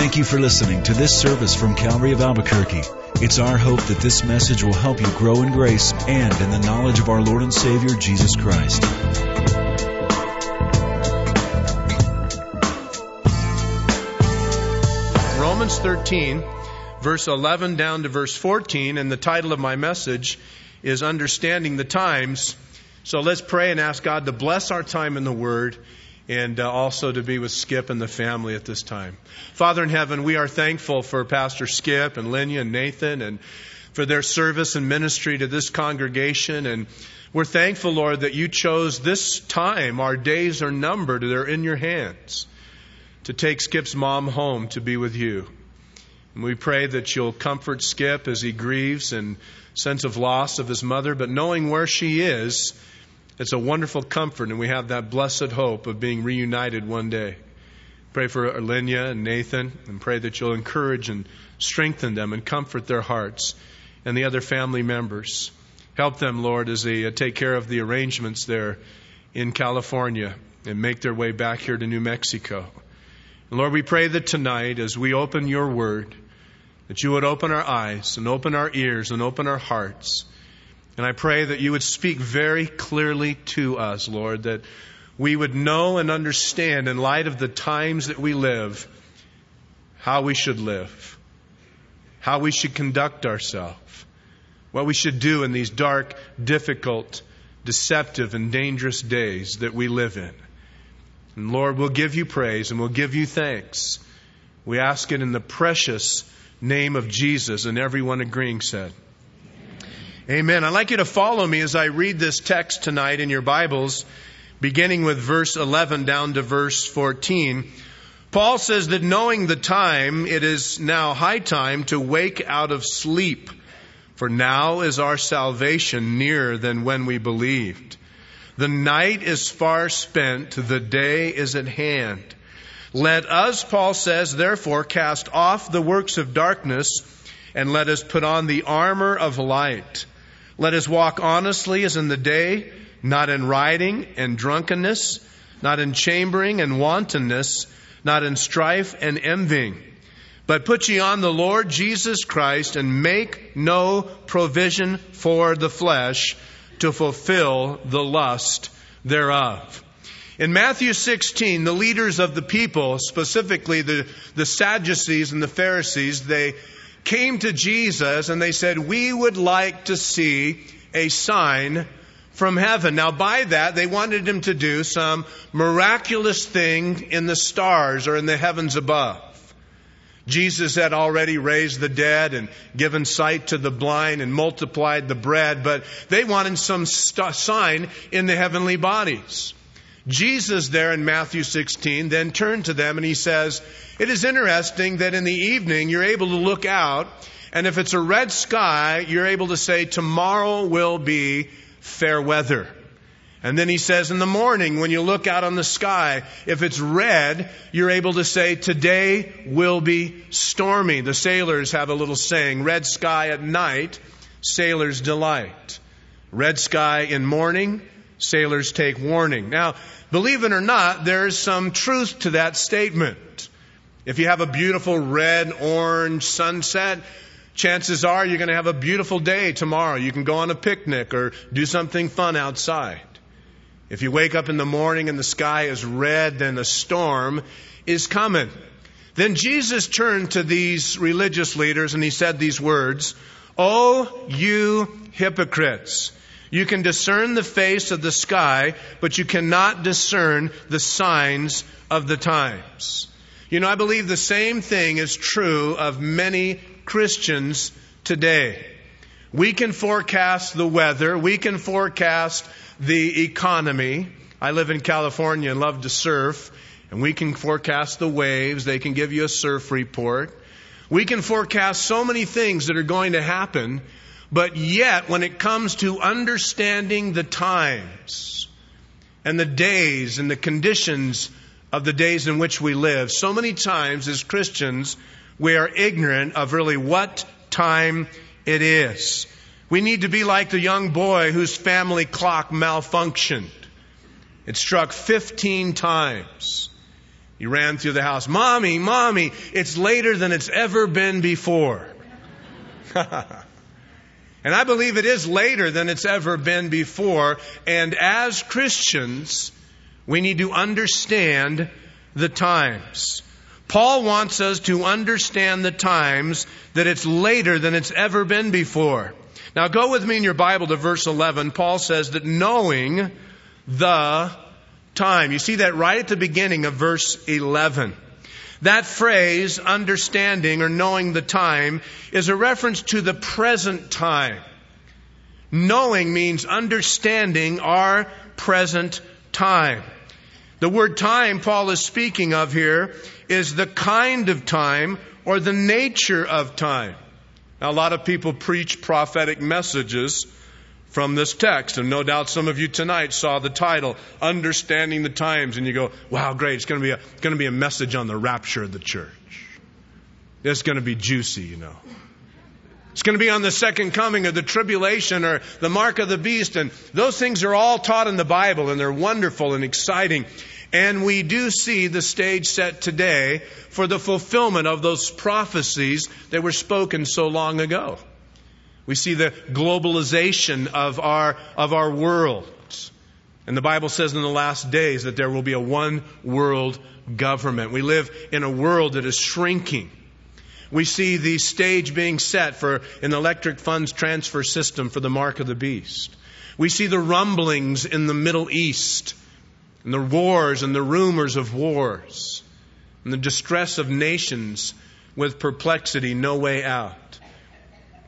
Thank you for listening to this service from Calvary of Albuquerque. It's our hope that this message will help you grow in grace and in the knowledge of our Lord and Savior, Jesus Christ. Romans 13, verse 11 down to verse 14, and the title of my message is Understanding the Times. So let's pray and ask God to bless our time in the Word and uh, also to be with Skip and the family at this time. Father in heaven, we are thankful for Pastor Skip and Lenya and Nathan and for their service and ministry to this congregation. And we're thankful, Lord, that you chose this time. Our days are numbered, they're in your hands to take Skip's mom home to be with you. And we pray that you'll comfort Skip as he grieves and sense of loss of his mother, but knowing where she is, it's a wonderful comfort, and we have that blessed hope of being reunited one day. Pray for Arlinia and Nathan, and pray that you'll encourage and strengthen them and comfort their hearts and the other family members. Help them, Lord, as they uh, take care of the arrangements there in California and make their way back here to New Mexico. And Lord, we pray that tonight, as we open your word, that you would open our eyes and open our ears and open our hearts. And I pray that you would speak very clearly to us, Lord, that we would know and understand in light of the times that we live how we should live, how we should conduct ourselves, what we should do in these dark, difficult, deceptive, and dangerous days that we live in. And Lord, we'll give you praise and we'll give you thanks. We ask it in the precious name of Jesus, and everyone agreeing said, Amen. I'd like you to follow me as I read this text tonight in your Bibles, beginning with verse 11 down to verse 14. Paul says that knowing the time, it is now high time to wake out of sleep, for now is our salvation nearer than when we believed. The night is far spent, the day is at hand. Let us, Paul says, therefore cast off the works of darkness and let us put on the armor of light. Let us walk honestly as in the day, not in rioting and drunkenness, not in chambering and wantonness, not in strife and envying. But put ye on the Lord Jesus Christ and make no provision for the flesh to fulfill the lust thereof. In Matthew 16, the leaders of the people, specifically the, the Sadducees and the Pharisees, they came to Jesus and they said, We would like to see a sign from heaven. Now, by that, they wanted him to do some miraculous thing in the stars or in the heavens above. Jesus had already raised the dead and given sight to the blind and multiplied the bread, but they wanted some st- sign in the heavenly bodies. Jesus there in Matthew 16 then turned to them and he says, It is interesting that in the evening you're able to look out, and if it's a red sky, you're able to say, Tomorrow will be fair weather. And then he says in the morning, when you look out on the sky, if it's red, you're able to say, today will be stormy. The sailors have a little saying, red sky at night, sailors delight. Red sky in morning, sailors take warning. Now, believe it or not, there's some truth to that statement. If you have a beautiful red, orange sunset, chances are you're going to have a beautiful day tomorrow. You can go on a picnic or do something fun outside. If you wake up in the morning and the sky is red, then a storm is coming. Then Jesus turned to these religious leaders and he said these words, Oh, you hypocrites! You can discern the face of the sky, but you cannot discern the signs of the times. You know, I believe the same thing is true of many Christians today. We can forecast the weather. We can forecast the economy. I live in California and love to surf, and we can forecast the waves. They can give you a surf report. We can forecast so many things that are going to happen, but yet when it comes to understanding the times and the days and the conditions of the days in which we live, so many times as Christians, we are ignorant of really what time it is. We need to be like the young boy whose family clock malfunctioned. It struck 15 times. He ran through the house. Mommy, mommy, it's later than it's ever been before. and I believe it is later than it's ever been before. And as Christians, we need to understand the times. Paul wants us to understand the times that it's later than it's ever been before. Now go with me in your Bible to verse 11. Paul says that knowing the time. You see that right at the beginning of verse 11. That phrase, understanding or knowing the time, is a reference to the present time. Knowing means understanding our present time. The word time Paul is speaking of here is the kind of time or the nature of time. Now, a lot of people preach prophetic messages from this text. And no doubt some of you tonight saw the title, Understanding the Times, and you go, wow, great, it's going to be a, going to be a message on the rapture of the church. It's going to be juicy, you know. It's going to be on the second coming of the tribulation or the mark of the beast. And those things are all taught in the Bible and they're wonderful and exciting. And we do see the stage set today for the fulfillment of those prophecies that were spoken so long ago. We see the globalization of our, of our world. And the Bible says in the last days that there will be a one world government. We live in a world that is shrinking. We see the stage being set for an electric funds transfer system for the mark of the beast. We see the rumblings in the Middle East and the wars and the rumors of wars and the distress of nations with perplexity, no way out.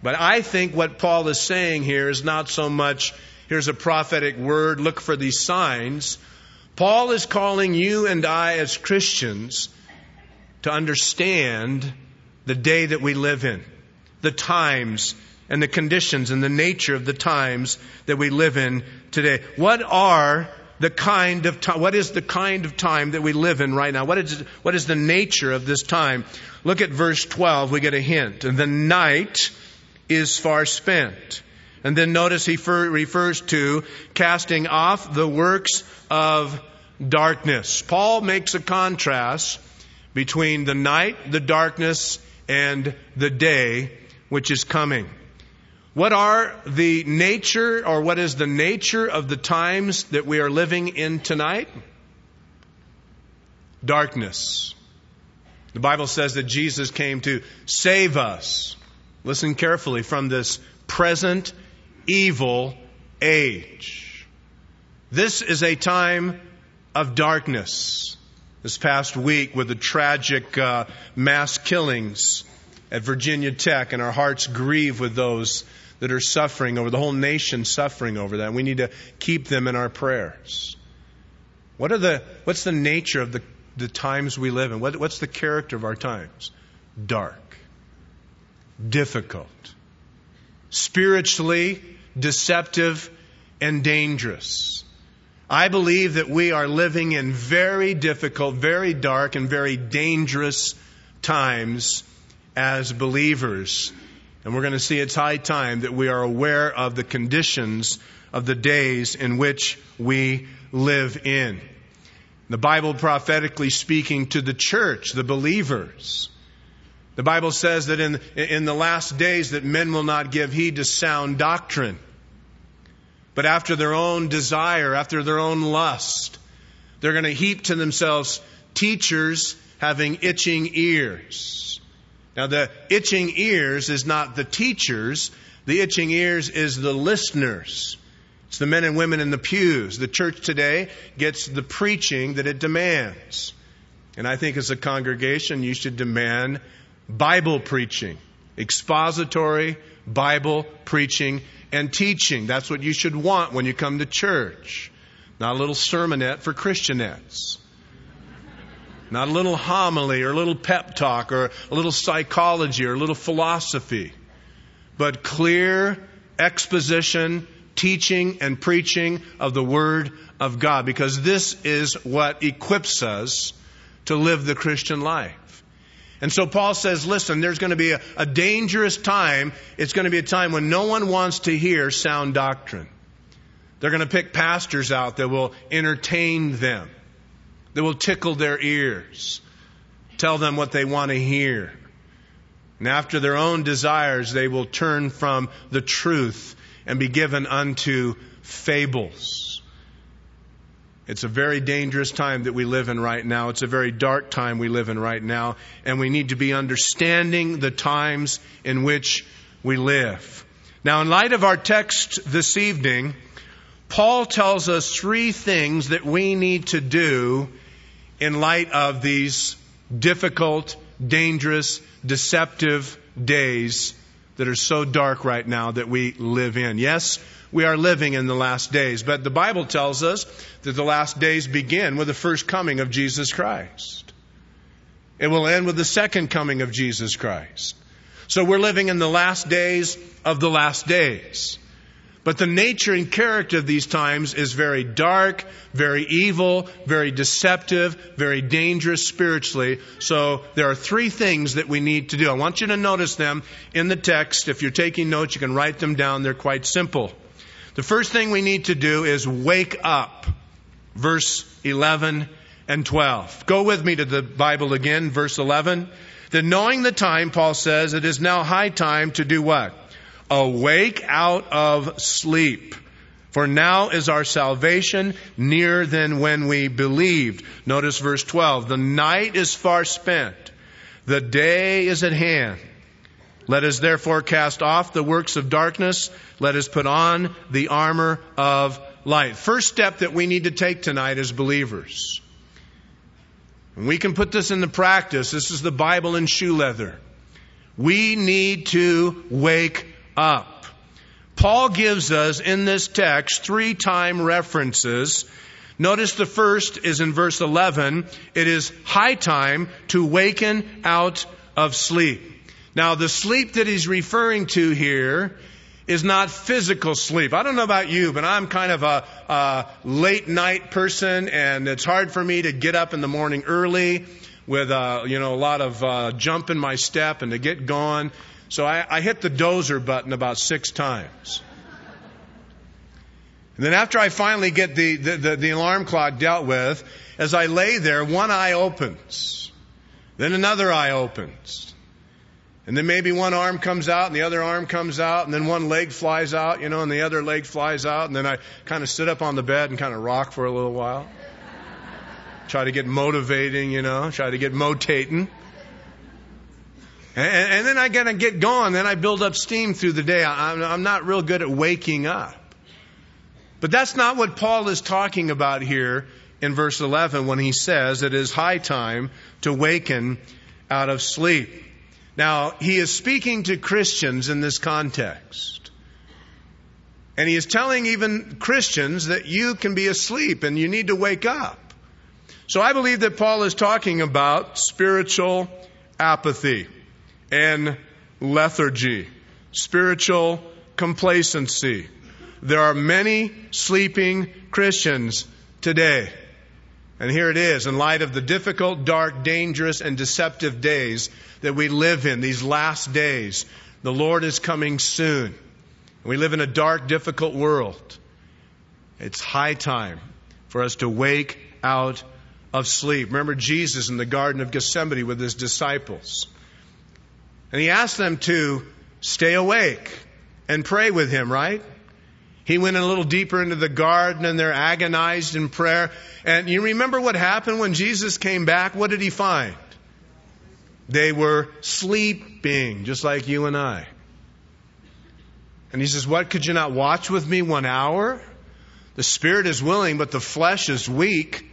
But I think what Paul is saying here is not so much, here's a prophetic word, look for these signs. Paul is calling you and I as Christians to understand the day that we live in, the times and the conditions and the nature of the times that we live in today. What are the kind of time, what is the kind of time that we live in right now? What is, what is the nature of this time? Look at verse 12, we get a hint. The night is far spent. And then notice he refers to casting off the works of darkness. Paul makes a contrast between the night, the darkness, and the day which is coming. What are the nature or what is the nature of the times that we are living in tonight? Darkness. The Bible says that Jesus came to save us Listen carefully from this present evil age. This is a time of darkness. This past week with the tragic uh, mass killings at Virginia Tech, and our hearts grieve with those that are suffering over the whole nation suffering over that. We need to keep them in our prayers. What are the what's the nature of the, the times we live in? What, what's the character of our times? Dark difficult, spiritually deceptive, and dangerous. I believe that we are living in very difficult, very dark, and very dangerous times as believers. And we're going to see it's high time that we are aware of the conditions of the days in which we live in. The Bible prophetically speaking to the church, the believers, the Bible says that in, in the last days that men will not give heed to sound doctrine, but after their own desire, after their own lust, they're going to heap to themselves teachers having itching ears. Now the itching ears is not the teachers, the itching ears is the listeners. It's the men and women in the pews. The church today gets the preaching that it demands. And I think as a congregation, you should demand Bible preaching, expository Bible preaching and teaching. That's what you should want when you come to church. Not a little sermonette for Christianettes. Not a little homily or a little pep talk or a little psychology or a little philosophy. But clear exposition, teaching, and preaching of the Word of God. Because this is what equips us to live the Christian life. And so Paul says, listen, there's going to be a, a dangerous time. It's going to be a time when no one wants to hear sound doctrine. They're going to pick pastors out that will entertain them. that will tickle their ears, tell them what they want to hear. And after their own desires, they will turn from the truth and be given unto fables. It's a very dangerous time that we live in right now. It's a very dark time we live in right now. And we need to be understanding the times in which we live. Now, in light of our text this evening, Paul tells us three things that we need to do in light of these difficult, dangerous, deceptive days that are so dark right now that we live in. Yes, we are living in the last days, but the Bible tells us that the last days begin with the first coming of Jesus Christ. It will end with the second coming of Jesus Christ. So we're living in the last days of the last days. But the nature and character of these times is very dark, very evil, very deceptive, very dangerous spiritually. So there are three things that we need to do. I want you to notice them in the text. If you're taking notes, you can write them down. They're quite simple. The first thing we need to do is wake up. Verse 11 and 12. Go with me to the Bible again, verse 11. Then knowing the time, Paul says, it is now high time to do what? Awake out of sleep. For now is our salvation nearer than when we believed. Notice verse 12. The night is far spent. The day is at hand. Let us therefore cast off the works of darkness. Let us put on the armor of light. First step that we need to take tonight as believers. And we can put this into practice. This is the Bible in shoe leather. We need to wake up. Paul gives us in this text three time references. Notice the first is in verse 11. It is high time to waken out of sleep. Now, the sleep that he's referring to here is not physical sleep. I don't know about you, but I'm kind of a, a, late night person, and it's hard for me to get up in the morning early with uh, you know a lot of uh, jump in my step and to get going. So I, I hit the dozer button about six times. And then after I finally get the, the, the, the alarm clock dealt with, as I lay there, one eye opens. Then another eye opens. And then maybe one arm comes out and the other arm comes out and then one leg flies out, you know, and the other leg flies out and then I kind of sit up on the bed and kind of rock for a little while. Try to get motivating, you know, try to get motating. And, and then I gotta get going. Then I build up steam through the day. I'm, I'm not real good at waking up. But that's not what Paul is talking about here in verse 11 when he says it is high time to waken out of sleep. Now, he is speaking to Christians in this context. And he is telling even Christians that you can be asleep and you need to wake up. So I believe that Paul is talking about spiritual apathy and lethargy, spiritual complacency. There are many sleeping Christians today. And here it is, in light of the difficult, dark, dangerous, and deceptive days that we live in, these last days, the Lord is coming soon. We live in a dark, difficult world. It's high time for us to wake out of sleep. Remember Jesus in the Garden of Gethsemane with his disciples. And he asked them to stay awake and pray with him, right? He went a little deeper into the garden and they're agonized in prayer. And you remember what happened when Jesus came back? What did he find? They were sleeping, just like you and I. And he says, What could you not watch with me one hour? The spirit is willing, but the flesh is weak.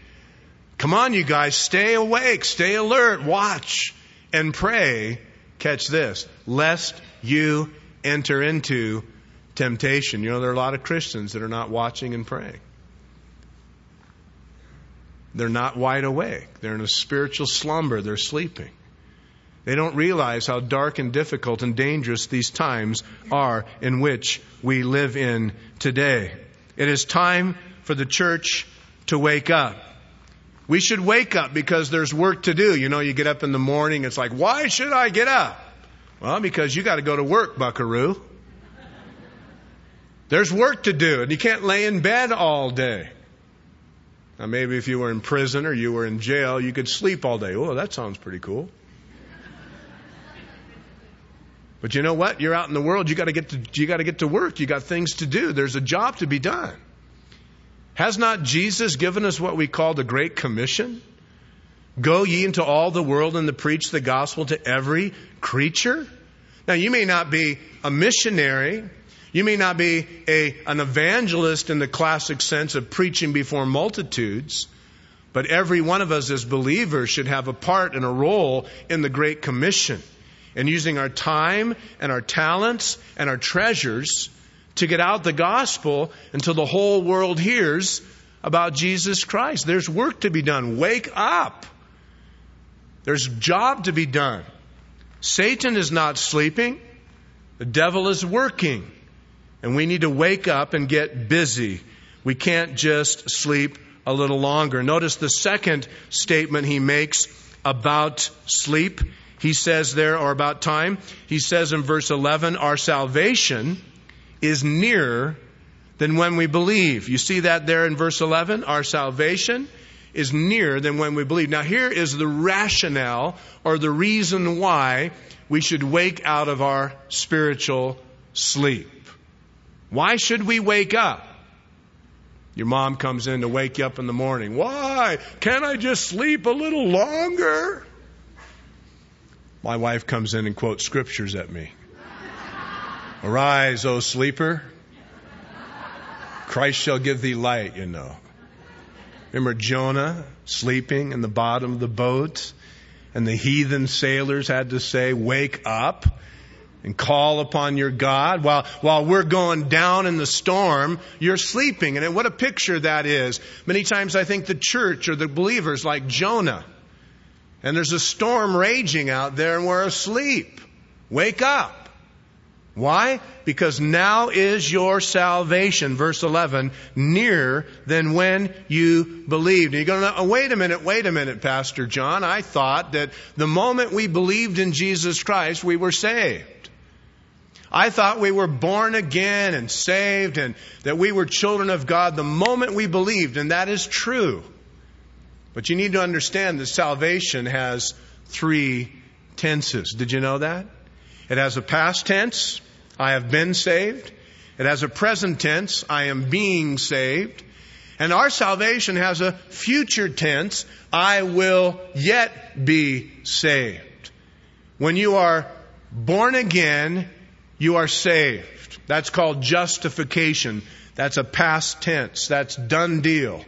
Come on, you guys, stay awake, stay alert, watch, and pray catch this, lest you enter into temptation. You know, there are a lot of Christians that are not watching and praying. They're not wide awake. They're in a spiritual slumber. They're sleeping. They don't realize how dark and difficult and dangerous these times are in which we live in today. It is time for the church to wake up. We should wake up because there's work to do. You know, you get up in the morning, it's like, why should I get up? Well, because you got to go to work, buckaroo. There's work to do, and you can't lay in bed all day. Now, maybe if you were in prison or you were in jail, you could sleep all day. Oh, that sounds pretty cool. But you know what? You're out in the world. You got to get to you got to get to work. You got things to do. There's a job to be done. Has not Jesus given us what we call the Great Commission? Go ye into all the world and to preach the gospel to every creature. Now, you may not be a missionary. You may not be a, an evangelist in the classic sense of preaching before multitudes, but every one of us as believers should have a part and a role in the Great Commission and using our time and our talents and our treasures to get out the gospel until the whole world hears about Jesus Christ. There's work to be done. Wake up. There's job to be done. Satan is not sleeping. The devil is working. And we need to wake up and get busy. We can't just sleep a little longer. Notice the second statement he makes about sleep he says there, or about time, he says in verse 11, our salvation is nearer than when we believe. You see that there in verse 11? Our salvation is nearer than when we believe. Now, here is the rationale or the reason why we should wake out of our spiritual sleep. Why should we wake up? Your mom comes in to wake you up in the morning. Why? Can't I just sleep a little longer? My wife comes in and quotes scriptures at me. Arise, O sleeper. Christ shall give thee light, you know. Remember Jonah sleeping in the bottom of the boat? And the heathen sailors had to say, Wake up and call upon your God. While, while we're going down in the storm, you're sleeping. And what a picture that is. Many times I think the church or the believers like Jonah and there's a storm raging out there and we're asleep. Wake up. Why? Because now is your salvation, verse 11, nearer than when you believed. And you're going oh, wait a minute, wait a minute, Pastor John. I thought that the moment we believed in Jesus Christ, we were saved. I thought we were born again and saved and that we were children of God the moment we believed, and that is true. But you need to understand that salvation has three tenses. Did you know that? It has a past tense, I have been saved. It has a present tense, I am being saved. And our salvation has a future tense, I will yet be saved. When you are born again, you are saved. That's called justification. That's a past tense. That's done deal.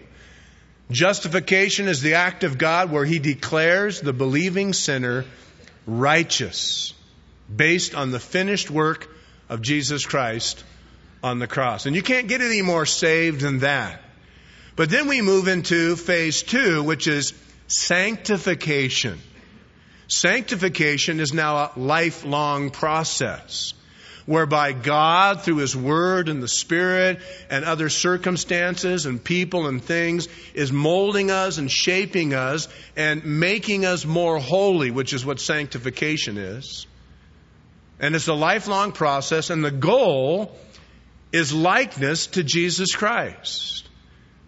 Justification is the act of God where He declares the believing sinner righteous based on the finished work of Jesus Christ on the cross. And you can't get any more saved than that. But then we move into phase two, which is sanctification. Sanctification is now a lifelong process whereby God, through His Word and the Spirit and other circumstances and people and things, is molding us and shaping us and making us more holy, which is what sanctification is. And it's a lifelong process, and the goal is likeness to Jesus Christ.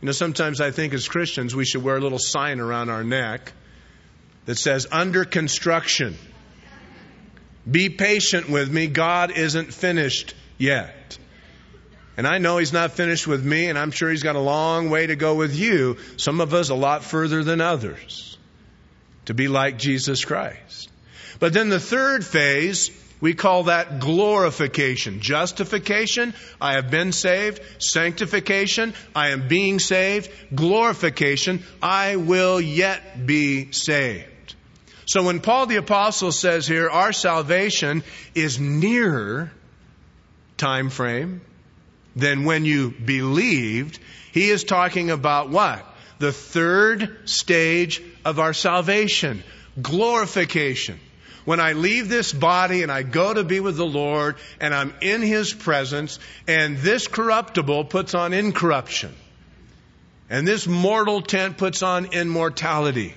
You know, sometimes I think as Christians we should wear a little sign around our neck that says, under construction. Be patient with me. God isn't finished yet. And I know He's not finished with me, and I'm sure He's got a long way to go with you. Some of us a lot further than others to be like Jesus Christ. But then the third phase, we call that glorification. Justification, I have been saved. Sanctification, I am being saved. Glorification, I will yet be saved. So when Paul the apostle says here, our salvation is nearer time frame than when you believed, he is talking about what? The third stage of our salvation. Glorification. When I leave this body and I go to be with the Lord and I'm in His presence and this corruptible puts on incorruption and this mortal tent puts on immortality.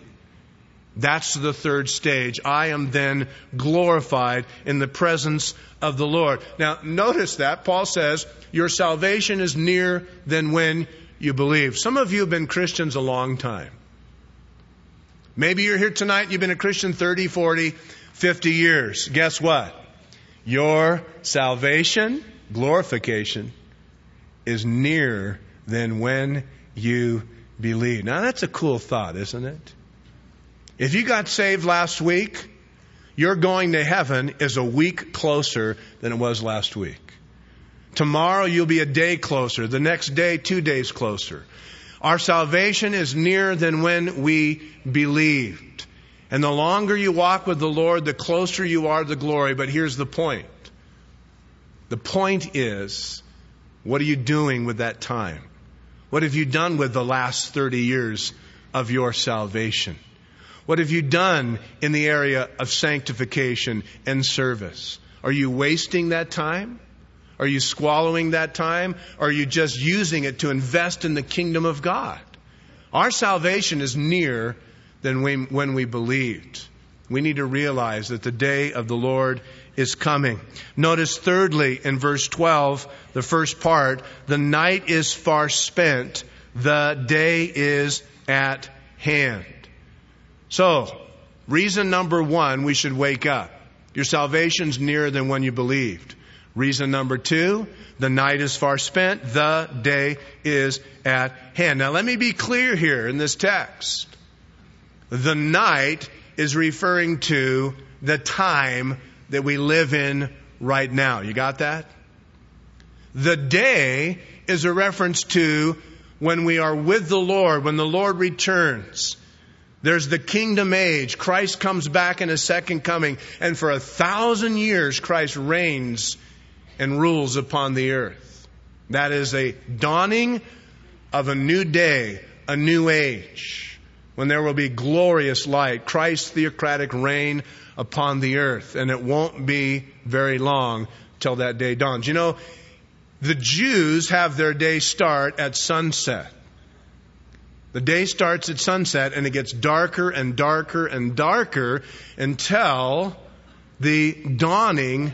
That's the third stage. I am then glorified in the presence of the Lord. Now, notice that Paul says, Your salvation is nearer than when you believe. Some of you have been Christians a long time. Maybe you're here tonight you've been a Christian 30, 40, 50 years. Guess what? Your salvation, glorification, is nearer than when you believe. Now that's a cool thought, isn't it? If you got saved last week, your going to heaven is a week closer than it was last week. Tomorrow you'll be a day closer. The next day, two days closer. Our salvation is nearer than when we believed. And the longer you walk with the Lord, the closer you are to glory. But here's the point. The point is, what are you doing with that time? What have you done with the last 30 years of your salvation? What have you done in the area of sanctification and service? Are you wasting that time? Are you swallowing that time? Are you just using it to invest in the kingdom of God? Our salvation is nearer than we, when we believed. We need to realize that the day of the Lord is coming. Notice thirdly in verse 12, the first part, the night is far spent, the day is at hand. So, reason number one, we should wake up. Your salvation's nearer than when you believed. Reason number two, the night is far spent, the day is at hand. Now let me be clear here in this text. The night is referring to the time that we live in right now. You got that? The day is a reference to when we are with the Lord, when the Lord returns. There's the kingdom age. Christ comes back in a second coming, and for a thousand years Christ reigns and rules upon the earth. That is a dawning of a new day, a new age, when there will be glorious light, Christ's theocratic reign upon the earth. And it won't be very long till that day dawns. You know, the Jews have their day start at sunset. The day starts at sunset and it gets darker and darker and darker until the dawning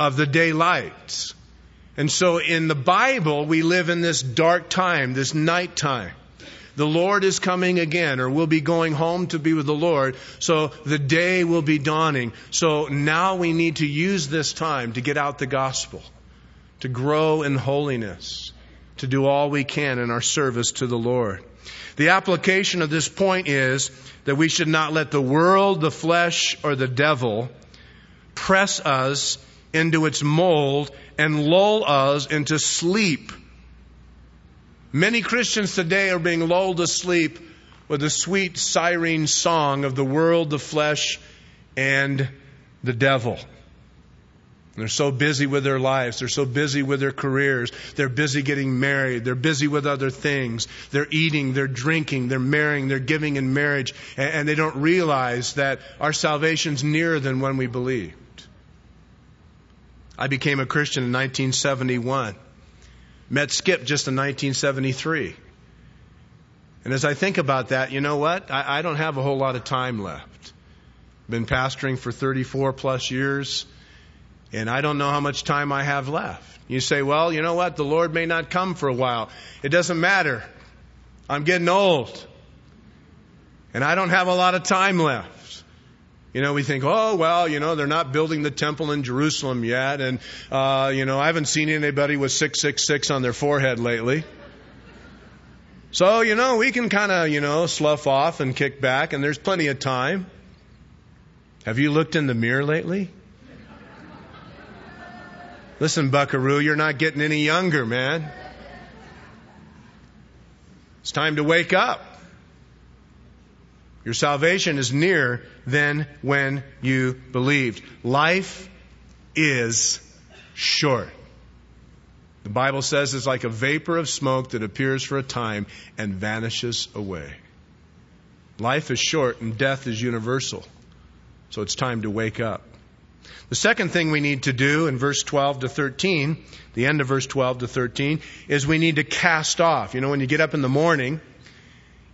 of the daylight. And so in the Bible, we live in this dark time, this night time. The Lord is coming again, or we'll be going home to be with the Lord. So the day will be dawning. So now we need to use this time to get out the gospel, to grow in holiness, to do all we can in our service to the Lord. The application of this point is that we should not let the world, the flesh, or the devil press us into its mold and lull us into sleep. Many Christians today are being lulled to sleep with the sweet siren song of the world, the flesh, and the devil. They're so busy with their lives. They're so busy with their careers. They're busy getting married. They're busy with other things. They're eating, they're drinking, they're marrying, they're giving in marriage, and, they don't realize that our salvation's nearer than when we believed. I became a Christian in 1971. Met Skip just in 1973. And as I think about that, you know what? I, I don't have a whole lot of time left. Been pastoring for 34 plus years, and I don't know how much time I have left. You say, well, you know what? The Lord may not come for a while. It doesn't matter. I'm getting old. And I don't have a lot of time left. You know, we think, oh, well, you know, they're not building the temple in Jerusalem yet. And, uh, you know, I haven't seen anybody with 666 on their forehead lately. So, you know, we can kind of, you know, slough off and kick back, and there's plenty of time. Have you looked in the mirror lately? Listen, buckaroo, you're not getting any younger, man. It's time to wake up. Your salvation is nearer than when you believed. Life is short. The Bible says it's like a vapor of smoke that appears for a time and vanishes away. Life is short and death is universal. So it's time to wake up. The second thing we need to do in verse 12 to 13, the end of verse 12 to 13, is we need to cast off. You know, when you get up in the morning,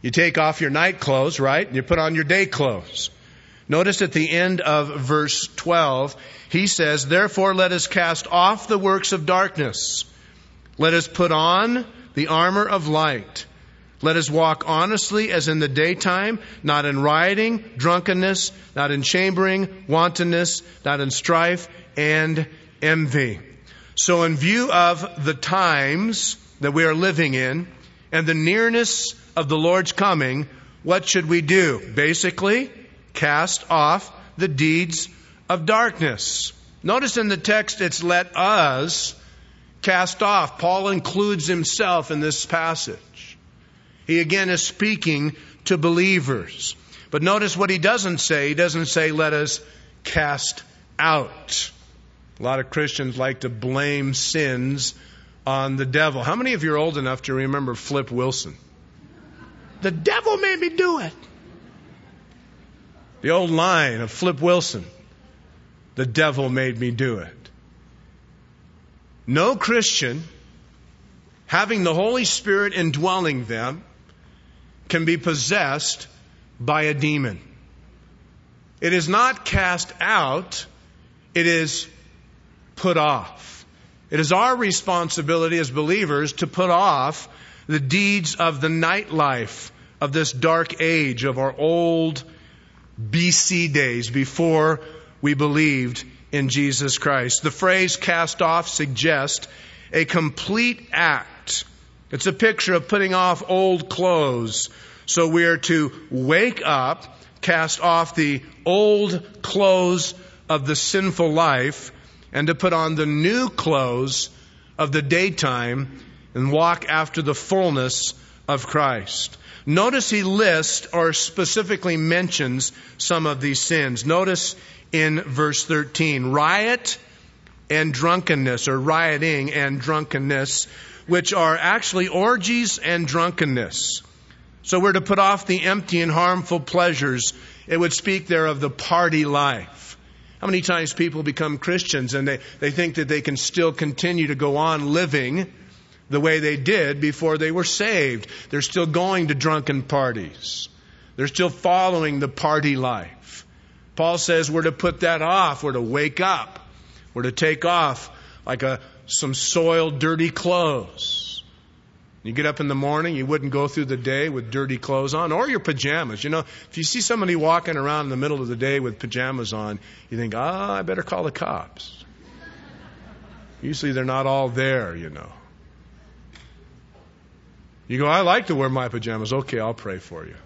you take off your night clothes, right? And you put on your day clothes. Notice at the end of verse 12, he says, Therefore let us cast off the works of darkness. Let us put on the armor of light. Let us walk honestly as in the daytime, not in rioting, drunkenness, not in chambering, wantonness, not in strife and envy. So in view of the times that we are living in and the nearness of the Lord's coming, what should we do? Basically, cast off the deeds of darkness. Notice in the text it's let us cast off. Paul includes himself in this passage. He again is speaking to believers. But notice what he doesn't say. He doesn't say, let us cast out. A lot of Christians like to blame sins on the devil. How many of you are old enough to remember Flip Wilson? The devil made me do it. The old line of Flip Wilson. The devil made me do it. No Christian, having the Holy Spirit indwelling them, can be possessed by a demon. It is not cast out, it is put off. It is our responsibility as believers to put off the deeds of the nightlife of this dark age of our old BC days before we believed in Jesus Christ. The phrase cast off suggests a complete act. It's a picture of putting off old clothes. So we are to wake up, cast off the old clothes of the sinful life, and to put on the new clothes of the daytime and walk after the fullness of Christ. Notice he lists or specifically mentions some of these sins. Notice in verse 13 riot and drunkenness, or rioting and drunkenness, which are actually orgies and drunkenness. So we're to put off the empty and harmful pleasures. It would speak there of the party life. How many times people become Christians and they, they think that they can still continue to go on living the way they did before they were saved. They're still going to drunken parties. They're still following the party life. Paul says we're to put that off. We're to wake up. We're to take off like a, some soiled, dirty clothes. You get up in the morning, you wouldn't go through the day with dirty clothes on, or your pajamas. You know, if you see somebody walking around in the middle of the day with pajamas on, you think, ah, oh, I better call the cops. Usually they're not all there, you know. You go, I like to wear my pajamas. Okay, I'll pray for you.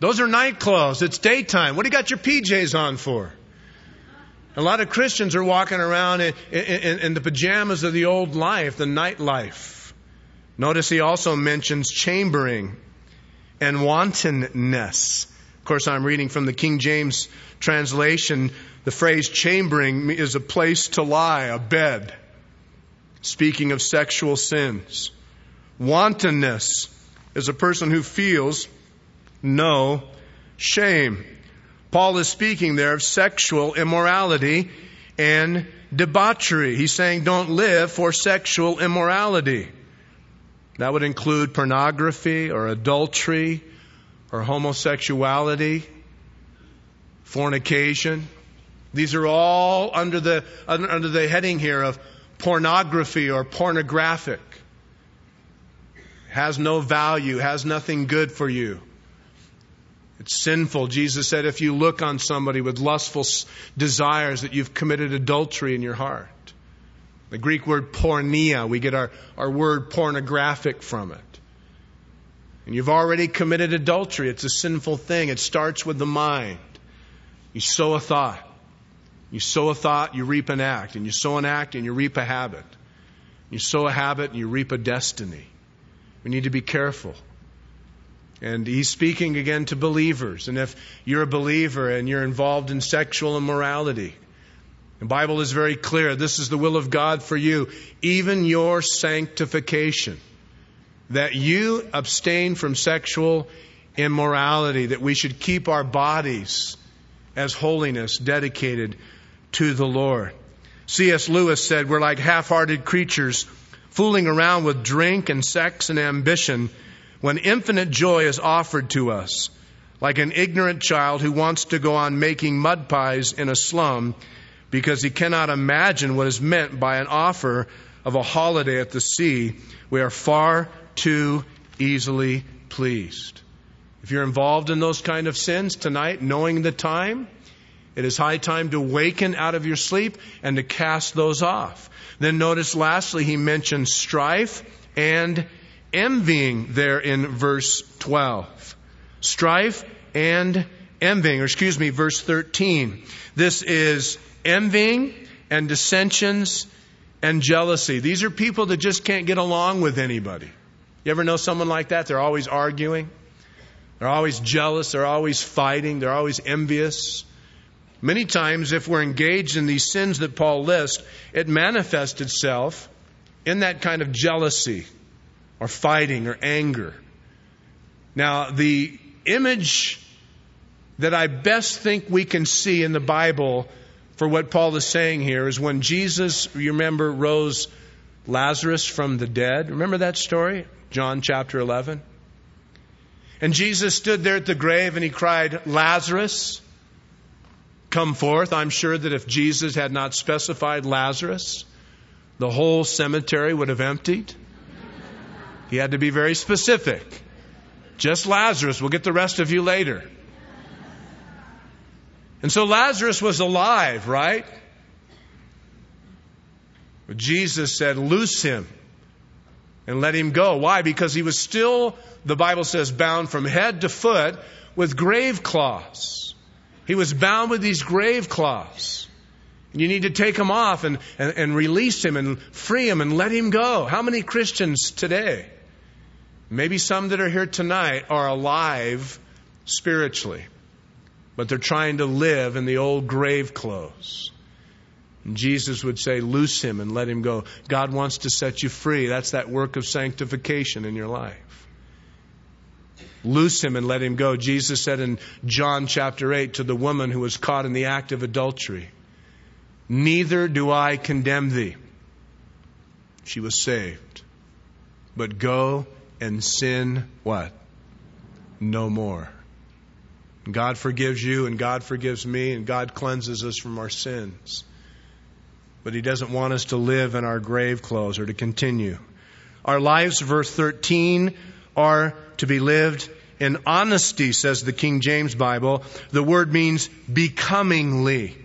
Those are night clothes. It's daytime. What do you got your PJs on for? A lot of Christians are walking around in, in, in, the pajamas of the old life, the nightlife. Notice he also mentions chambering and wantonness. Of course, I'm reading from the King James translation. The phrase chambering is a place to lie, a bed speaking of sexual sins. Wantonness is a person who feels no shame. Paul is speaking there of sexual immorality and debauchery. He's saying don't live for sexual immorality. That would include pornography or adultery or homosexuality, fornication. These are all under the, under the heading here of pornography or pornographic. Has no value, has nothing good for you. It's sinful. Jesus said if you look on somebody with lustful desires that you've committed adultery in your heart. The Greek word porneia, we get our, our word pornographic from it. And you've already committed adultery. It's a sinful thing. It starts with the mind. You sow a thought. You sow a thought, you reap an act. And you sow an act, and you reap a habit. You sow a habit, and you reap a destiny. We need to be careful. And he's speaking again to believers. And if you're a believer and you're involved in sexual immorality, the Bible is very clear. This is the will of God for you, even your sanctification. That you abstain from sexual immorality, that we should keep our bodies as holiness dedicated to the Lord. C.S. Lewis said, We're like half hearted creatures fooling around with drink and sex and ambition when infinite joy is offered to us, like an ignorant child who wants to go on making mud pies in a slum because he cannot imagine what is meant by an offer of a holiday at the sea, we are far too easily pleased. If you're involved in those kind of sins tonight, knowing the time, it is high time to waken out of your sleep and to cast those off. Then notice lastly, he mentions strife and envying there in verse 12. Strife and envying, or excuse me, verse 13. This is envying and dissensions and jealousy. These are people that just can't get along with anybody. You ever know someone like that? They're always arguing. They're always jealous. They're always fighting. They're always envious. Many times, if we're engaged in these sins that Paul lists, it manifests itself in that kind of jealousy or fighting or anger. Now, the image that I best think we can see in the Bible for what Paul is saying here is when Jesus, you remember, rose Lazarus from the dead. Remember that story? John chapter 11. And Jesus stood there at the grave and he cried, Lazarus, come forth. I'm sure that if Jesus had not specified Lazarus, the whole cemetery would have emptied. He had to be very specific. Just Lazarus. We'll get the rest of you later. And so Lazarus was alive, right? But Jesus said, Loose him and let him go. Why? Because he was still, the Bible says, bound from head to foot with grave cloths. He was bound with these grave cloths. You need to take him off and, and, and release him and free him and let him go. How many Christians today, maybe some that are here tonight, are alive spiritually? but they're trying to live in the old grave clothes. And Jesus would say, Loose him and let him go. God wants to set you free. That's that work of sanctification in your life. Loose him and let him go. Jesus said in John chapter 8 to the woman who was caught in the act of adultery, Neither do I condemn thee. She was saved. But go and sin what? No more. God forgives you and God forgives me and God cleanses us from our sins. But He doesn't want us to live in our grave clothes or to continue. Our lives, verse 13, are to be lived in honesty, says the King James Bible. The word means becomingly.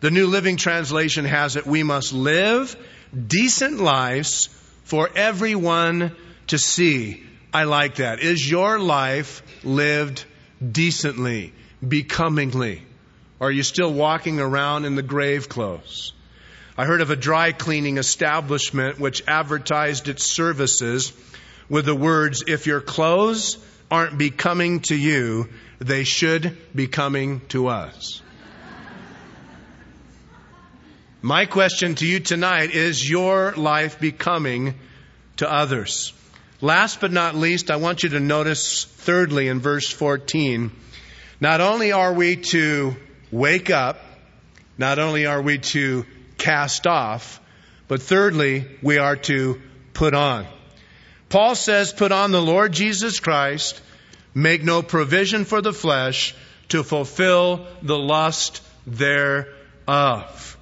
The New Living Translation has it, we must live decent lives for everyone to see. I like that. Is your life lived decently, becomingly? Or are you still walking around in the grave clothes? I heard of a dry cleaning establishment which advertised its services with the words, if your clothes aren't becoming to you, they should be coming to us. My question to you tonight is your life becoming to others? Last but not least, I want you to notice thirdly in verse 14, not only are we to wake up, not only are we to cast off, but thirdly, we are to put on. Paul says, put on the Lord Jesus Christ, make no provision for the flesh to fulfill the lust thereof.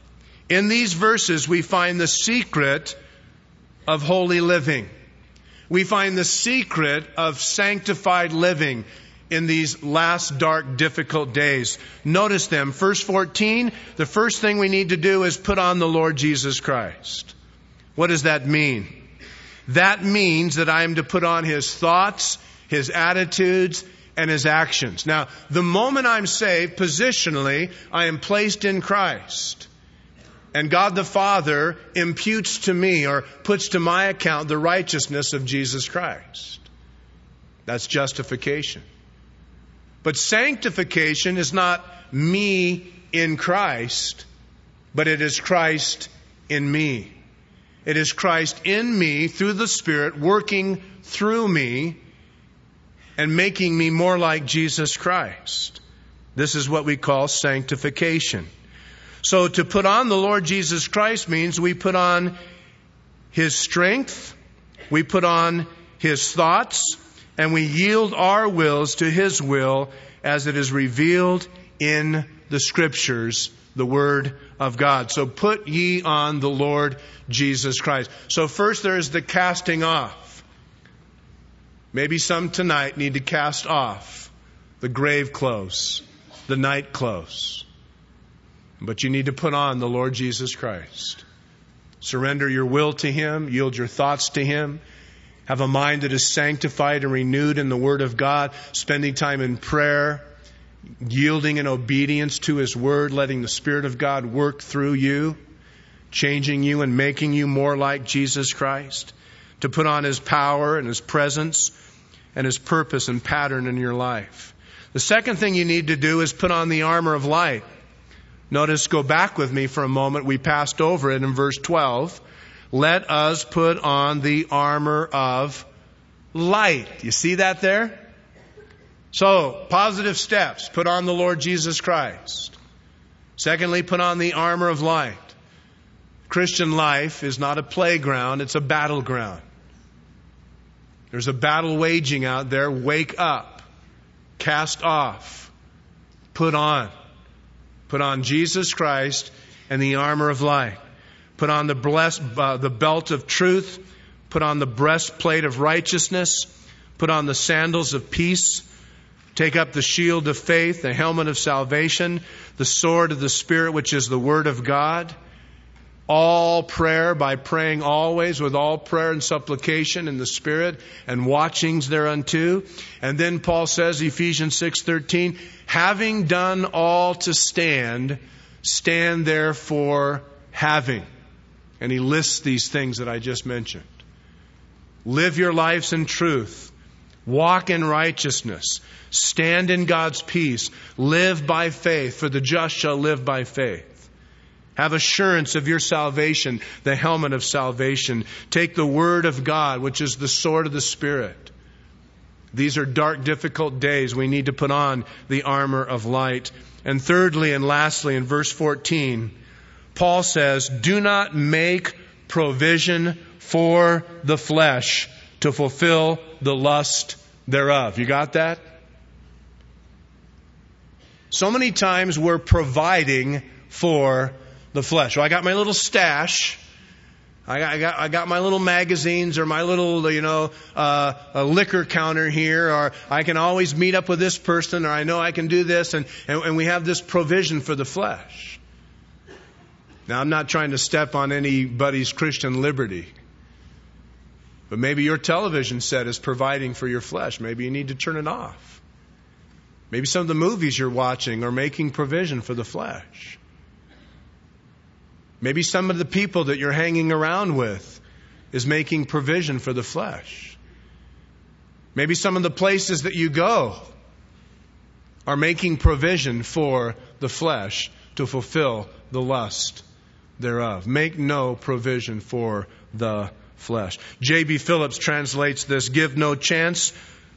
In these verses, we find the secret of holy living we find the secret of sanctified living in these last dark, difficult days. Notice them. Verse 14, the first thing we need to do is put on the Lord Jesus Christ. What does that mean? That means that I am to put on His thoughts, His attitudes, and His actions. Now, the moment I'm saved, positionally, I am placed in Christ and God the Father imputes to me or puts to my account the righteousness of Jesus Christ. That's justification. But sanctification is not me in Christ, but it is Christ in me. It is Christ in me through the Spirit working through me and making me more like Jesus Christ. This is what we call sanctification. So to put on the Lord Jesus Christ means we put on His strength, we put on His thoughts, and we yield our wills to His will as it is revealed in the Scriptures the Word of God. So put ye on the Lord Jesus Christ. So first there is the casting off. Maybe some tonight need to cast off the grave clothes, the night clothes. But you need to put on the Lord Jesus Christ. Surrender your will to Him, yield your thoughts to Him, have a mind that is sanctified and renewed in the Word of God, spending time in prayer, yielding in obedience to His Word, letting the Spirit of God work through you, changing you and making you more like Jesus Christ, to put on His power and His presence and His purpose and pattern in your life. The second thing you need to do is put on the armor of light. Notice, go back with me for a moment. We passed over it in verse 12. Let us put on the armor of light. You see that there? So, positive steps. Put on the Lord Jesus Christ. Secondly, put on the armor of light. Christian life is not a playground, it's a battleground. There's a battle waging out there. Wake up. Cast off. Put on. Put on Jesus Christ and the armor of light. Put on the, blessed, uh, the belt of truth. Put on the breastplate of righteousness. Put on the sandals of peace. Take up the shield of faith, the helmet of salvation, the sword of the Spirit, which is the Word of God. All prayer by praying always with all prayer and supplication in the Spirit and watchings thereunto. And then Paul says, Ephesians 6.13, having done all to stand, stand therefore having. And he lists these things that I just mentioned. Live your lives in truth. Walk in righteousness. Stand in God's peace. Live by faith, for the just shall live by faith. Have assurance of your salvation, the helmet of salvation. Take the word of God, which is the sword of the Spirit. These are dark, difficult days. We need to put on the armor of light. And thirdly and lastly, in verse 14, Paul says, Do not make provision for the flesh to fulfill the lust thereof. You got that? So many times we're providing for the flesh. Well, I got my little stash. I got, I got, I got my little magazines or my little, you know, uh, a liquor counter here, or I can always meet up with this person, or I know I can do this, and, and, and we have this provision for the flesh. Now, I'm not trying to step on anybody's Christian liberty. But maybe your television set is providing for your flesh. Maybe you need to turn it off. Maybe some of the movies you're watching are making provision for the flesh. Maybe some of the people that you're hanging around with is making provision for the flesh. Maybe some of the places that you go are making provision for the flesh to fulfill the lust thereof. Make no provision for the flesh. J.B. Phillips translates this give no chance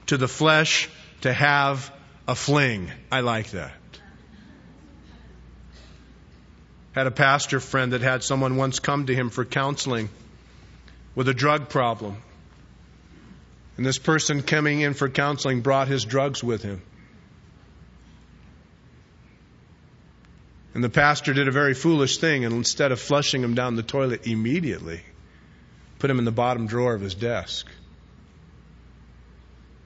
to the flesh to have a fling. I like that. Had a pastor friend that had someone once come to him for counseling with a drug problem. And this person coming in for counseling brought his drugs with him. And the pastor did a very foolish thing, and instead of flushing him down the toilet immediately, put him in the bottom drawer of his desk.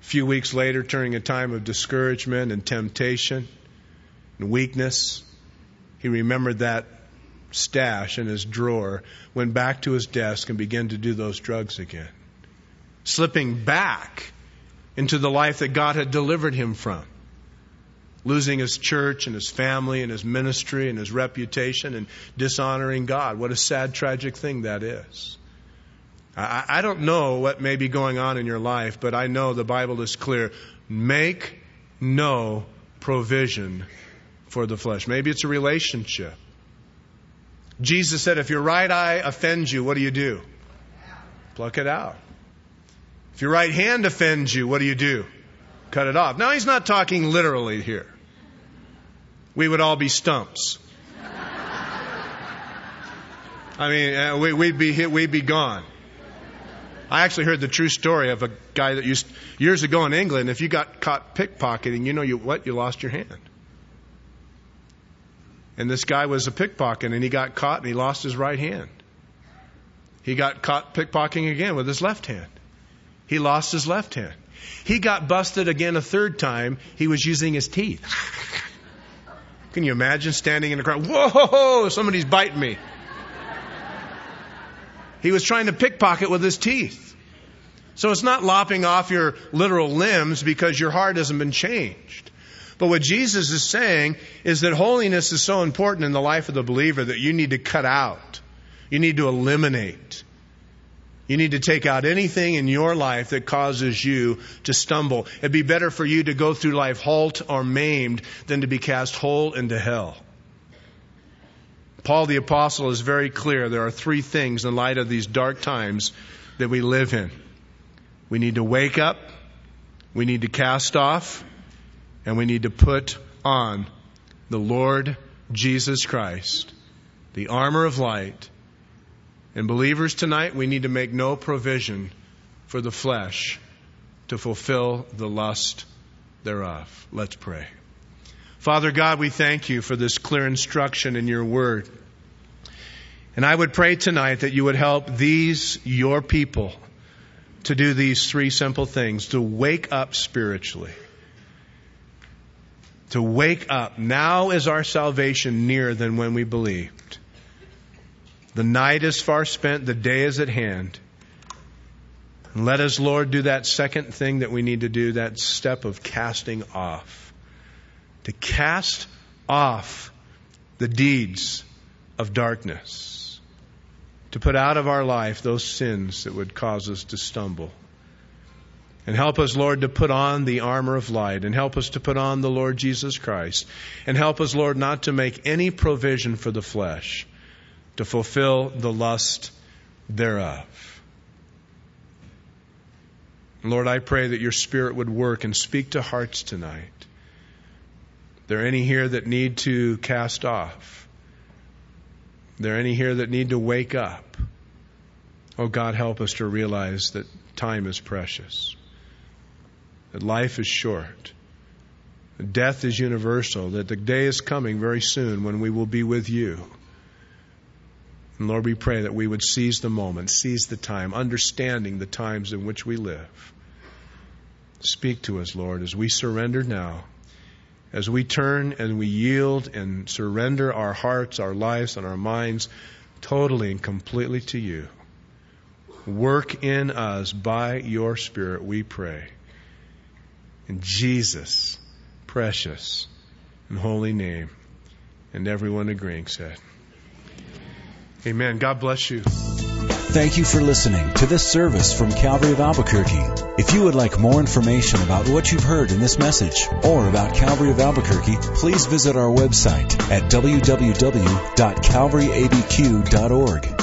A few weeks later, during a time of discouragement and temptation and weakness, he remembered that stash in his drawer, went back to his desk, and began to do those drugs again. Slipping back into the life that God had delivered him from. Losing his church and his family and his ministry and his reputation and dishonoring God. What a sad, tragic thing that is. I, I don't know what may be going on in your life, but I know the Bible is clear. Make no provision for the flesh. Maybe it's a relationship. Jesus said, if your right eye offends you, what do you do? Pluck it out. If your right hand offends you, what do you do? Cut it off. Now, he's not talking literally here. We would all be stumps. I mean, uh, we, would be we'd be gone. I actually heard the true story of a guy that used years ago in England. If you got caught pickpocketing, you know you what? You lost your hand. And this guy was a pickpocket and he got caught and he lost his right hand. He got caught pickpocketing again with his left hand. He lost his left hand. He got busted again a third time. He was using his teeth. Can you imagine standing in the crowd? Whoa, somebody's biting me. He was trying to pickpocket with his teeth. So it's not lopping off your literal limbs because your heart hasn't been changed. But what Jesus is saying is that holiness is so important in the life of the believer that you need to cut out. You need to eliminate. You need to take out anything in your life that causes you to stumble. It'd be better for you to go through life halt or maimed than to be cast whole into hell. Paul the apostle is very clear. There are three things in light of these dark times that we live in. We need to wake up. We need to cast off and we need to put on the Lord Jesus Christ, the armor of light. And believers tonight, we need to make no provision for the flesh to fulfill the lust thereof. Let's pray. Father God, we thank you for this clear instruction in your word. And I would pray tonight that you would help these, your people, to do these three simple things to wake up spiritually to wake up. Now is our salvation nearer than when we believed. The night is far spent, the day is at hand. And let us, Lord, do that second thing that we need to do, that step of casting off. To cast off the deeds of darkness. To put out of our life those sins that would cause us to stumble. And help us, Lord, to put on the armor of light and help us to put on the Lord Jesus Christ. And help us, Lord, not to make any provision for the flesh to fulfill the lust thereof. Lord, I pray that your Spirit would work and speak to hearts tonight. There are any here that need to cast off. There are any here that need to wake up. Oh God, help us to realize that time is precious that life is short, death is universal, that the day is coming very soon when we will be with you. And Lord, we pray that we would seize the moment, seize the time, understanding the times in which we live. Speak to us, Lord, as we surrender now, as we turn and we yield and surrender our hearts, our lives, and our minds totally and completely to you. Work in us by your Spirit, we pray. In Jesus' precious and holy name. And everyone agreeing said, Amen. God bless you. Thank you for listening to this service from Calvary of Albuquerque. If you would like more information about what you've heard in this message or about Calvary of Albuquerque, please visit our website at www.calvaryabq.org.